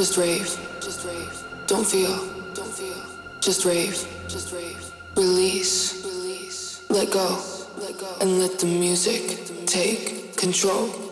Just rave, just rave. Don't feel. Don't feel. Just rave. Just rave. Release, release. Let go, let go. And let the music take control.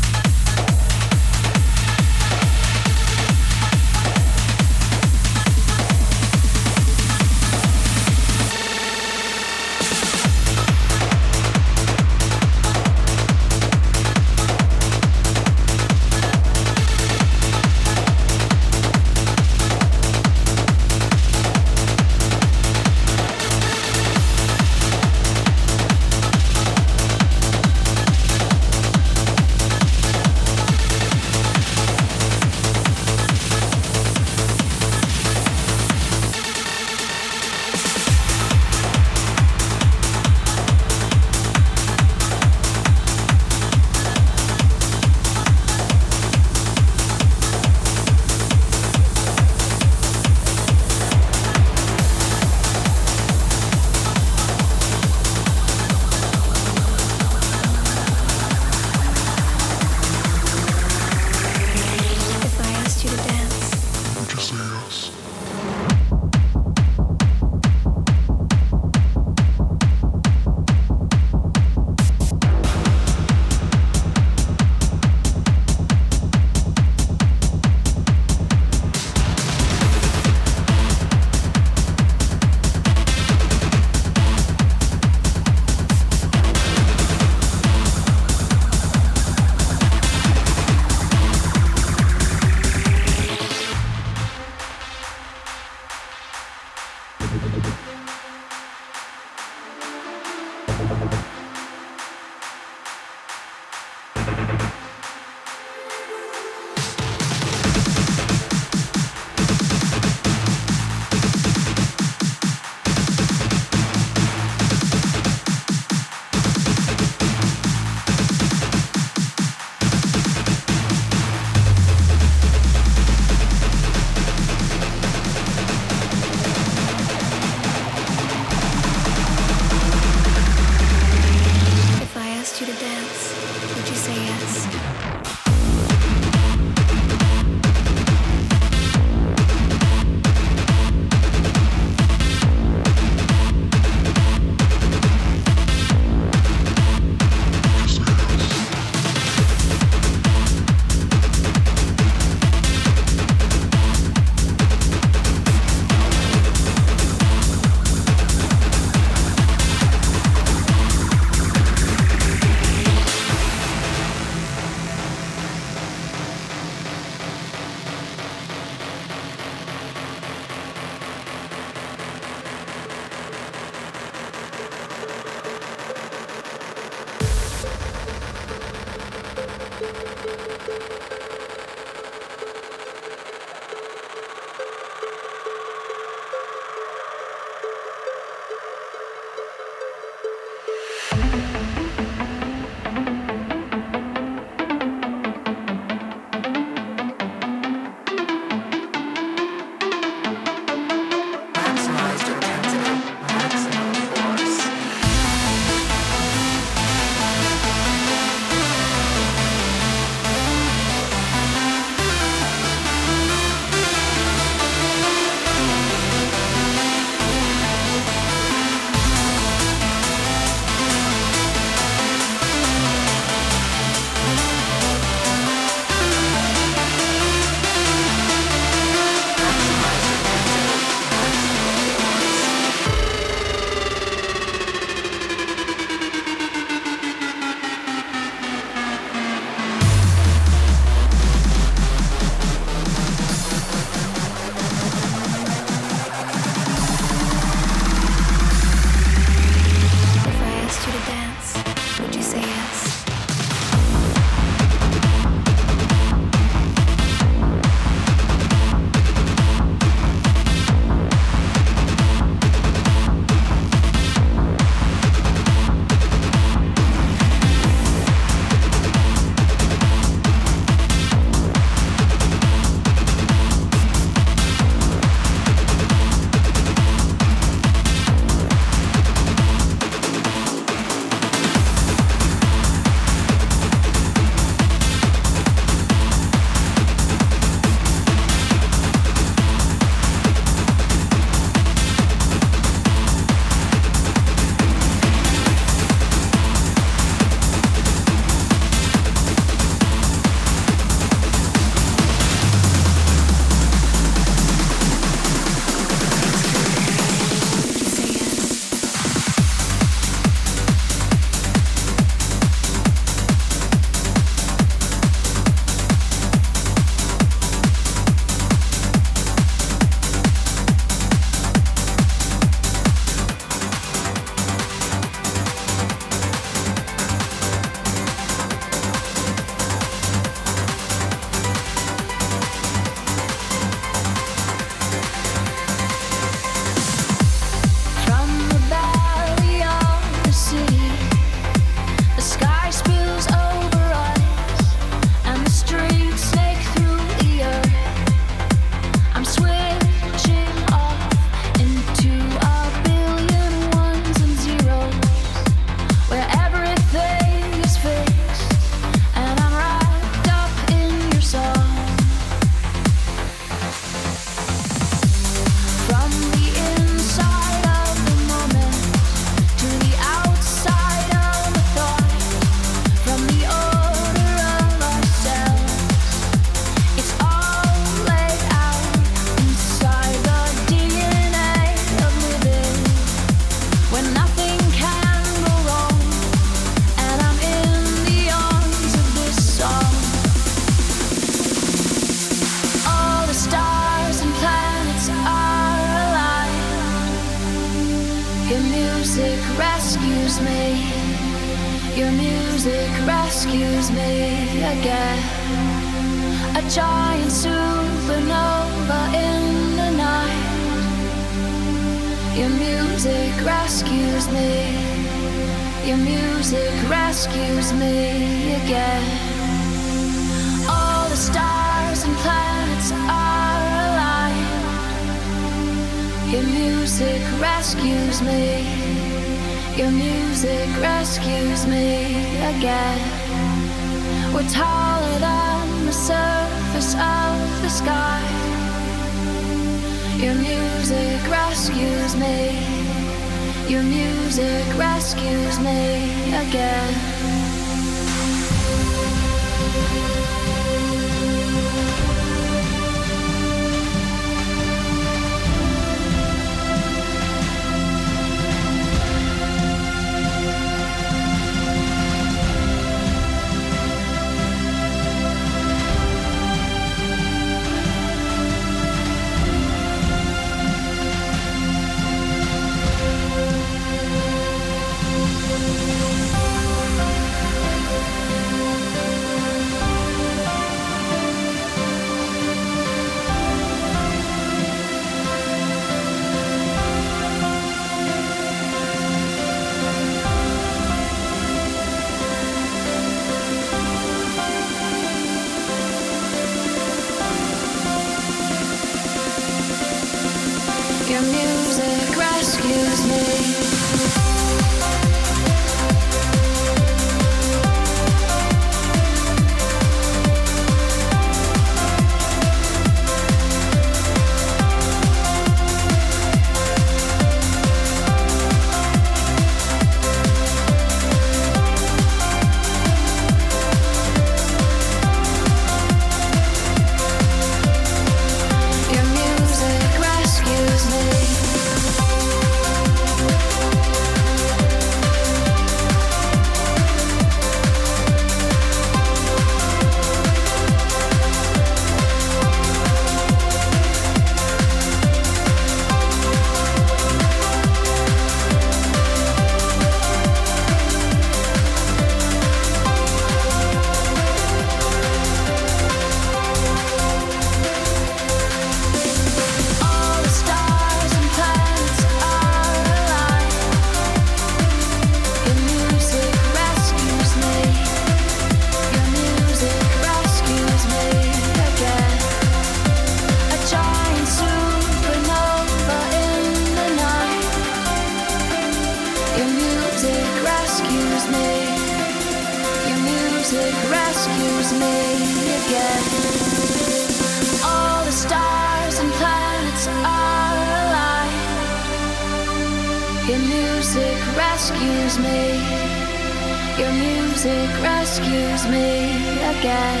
Music rescues me again.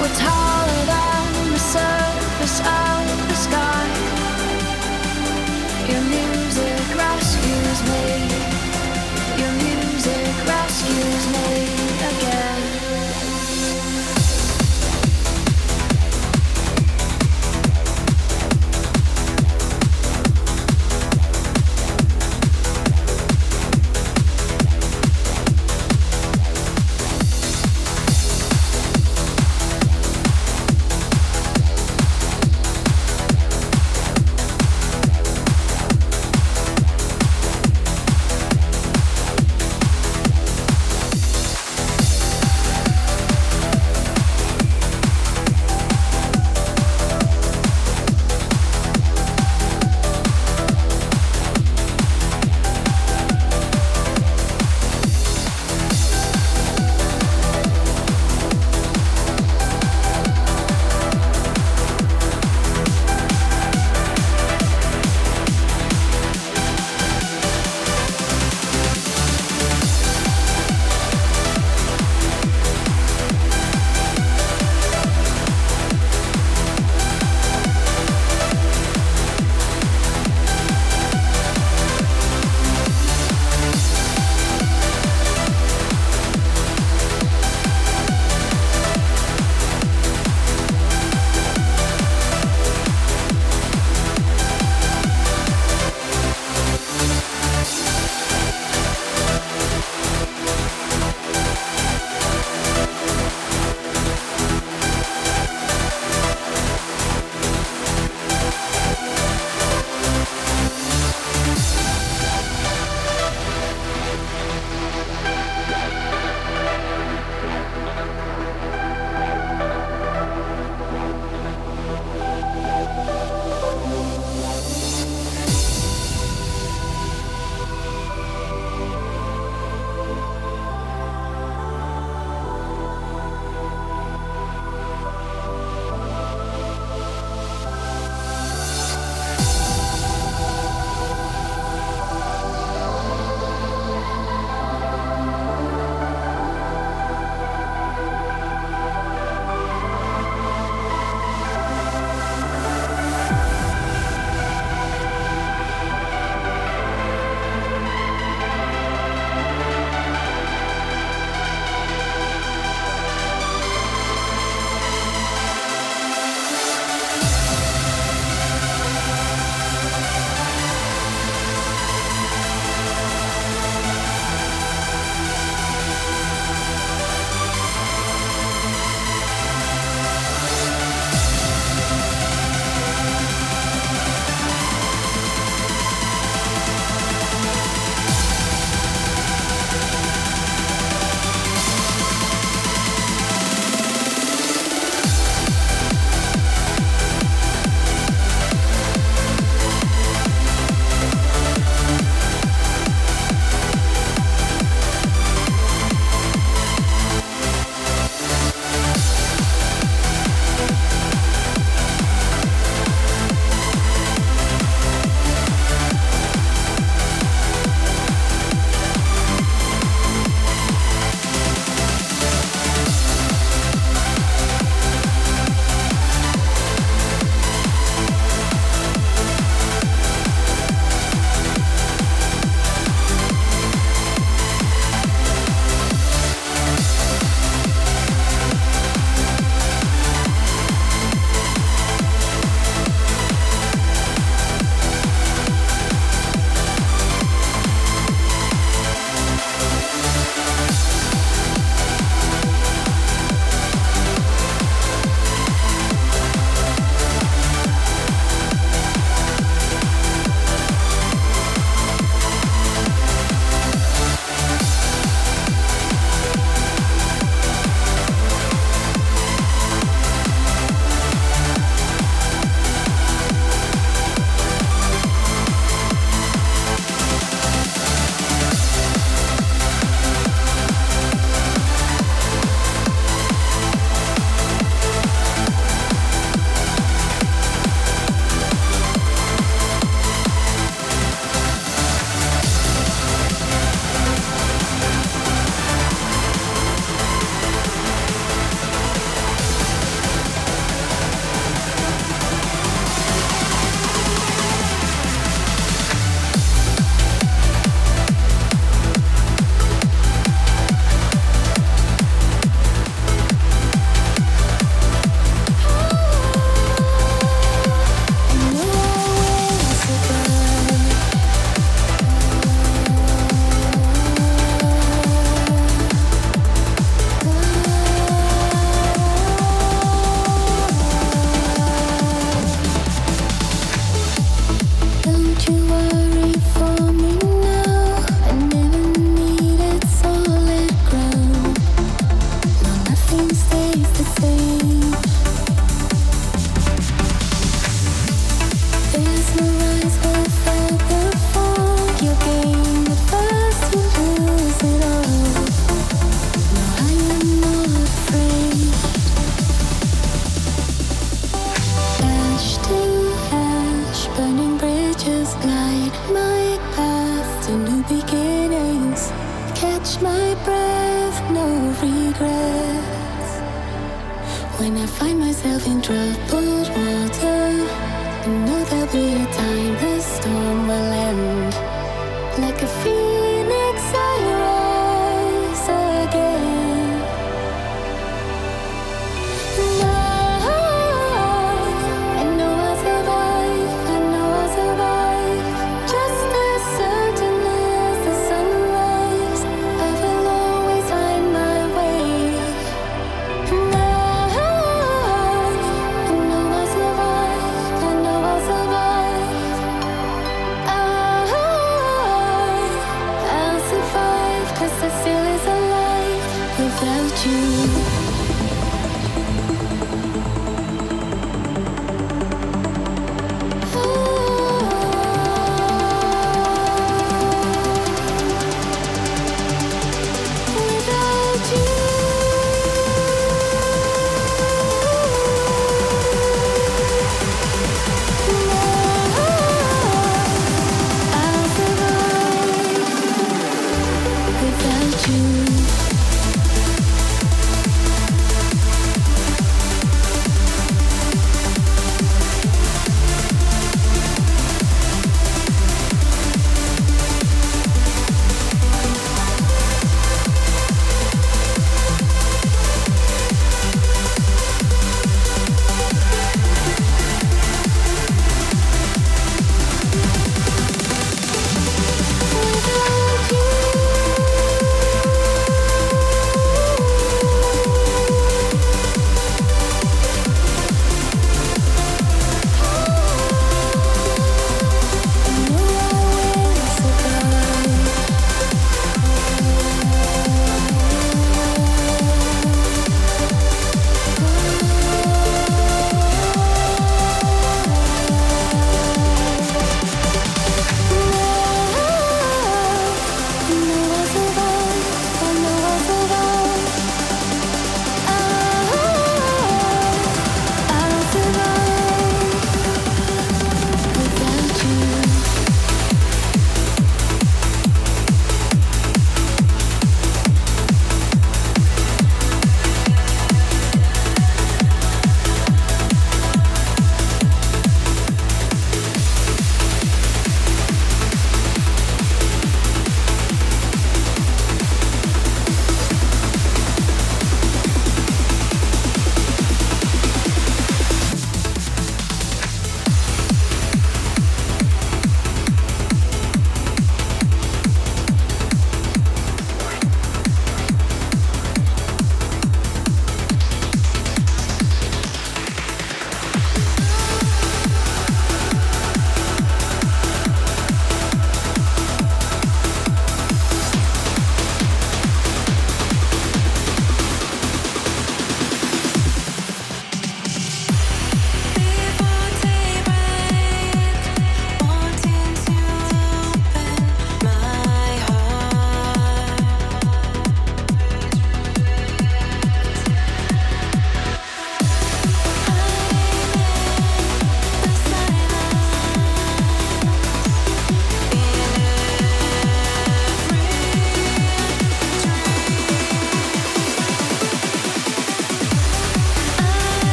We're taller than the surface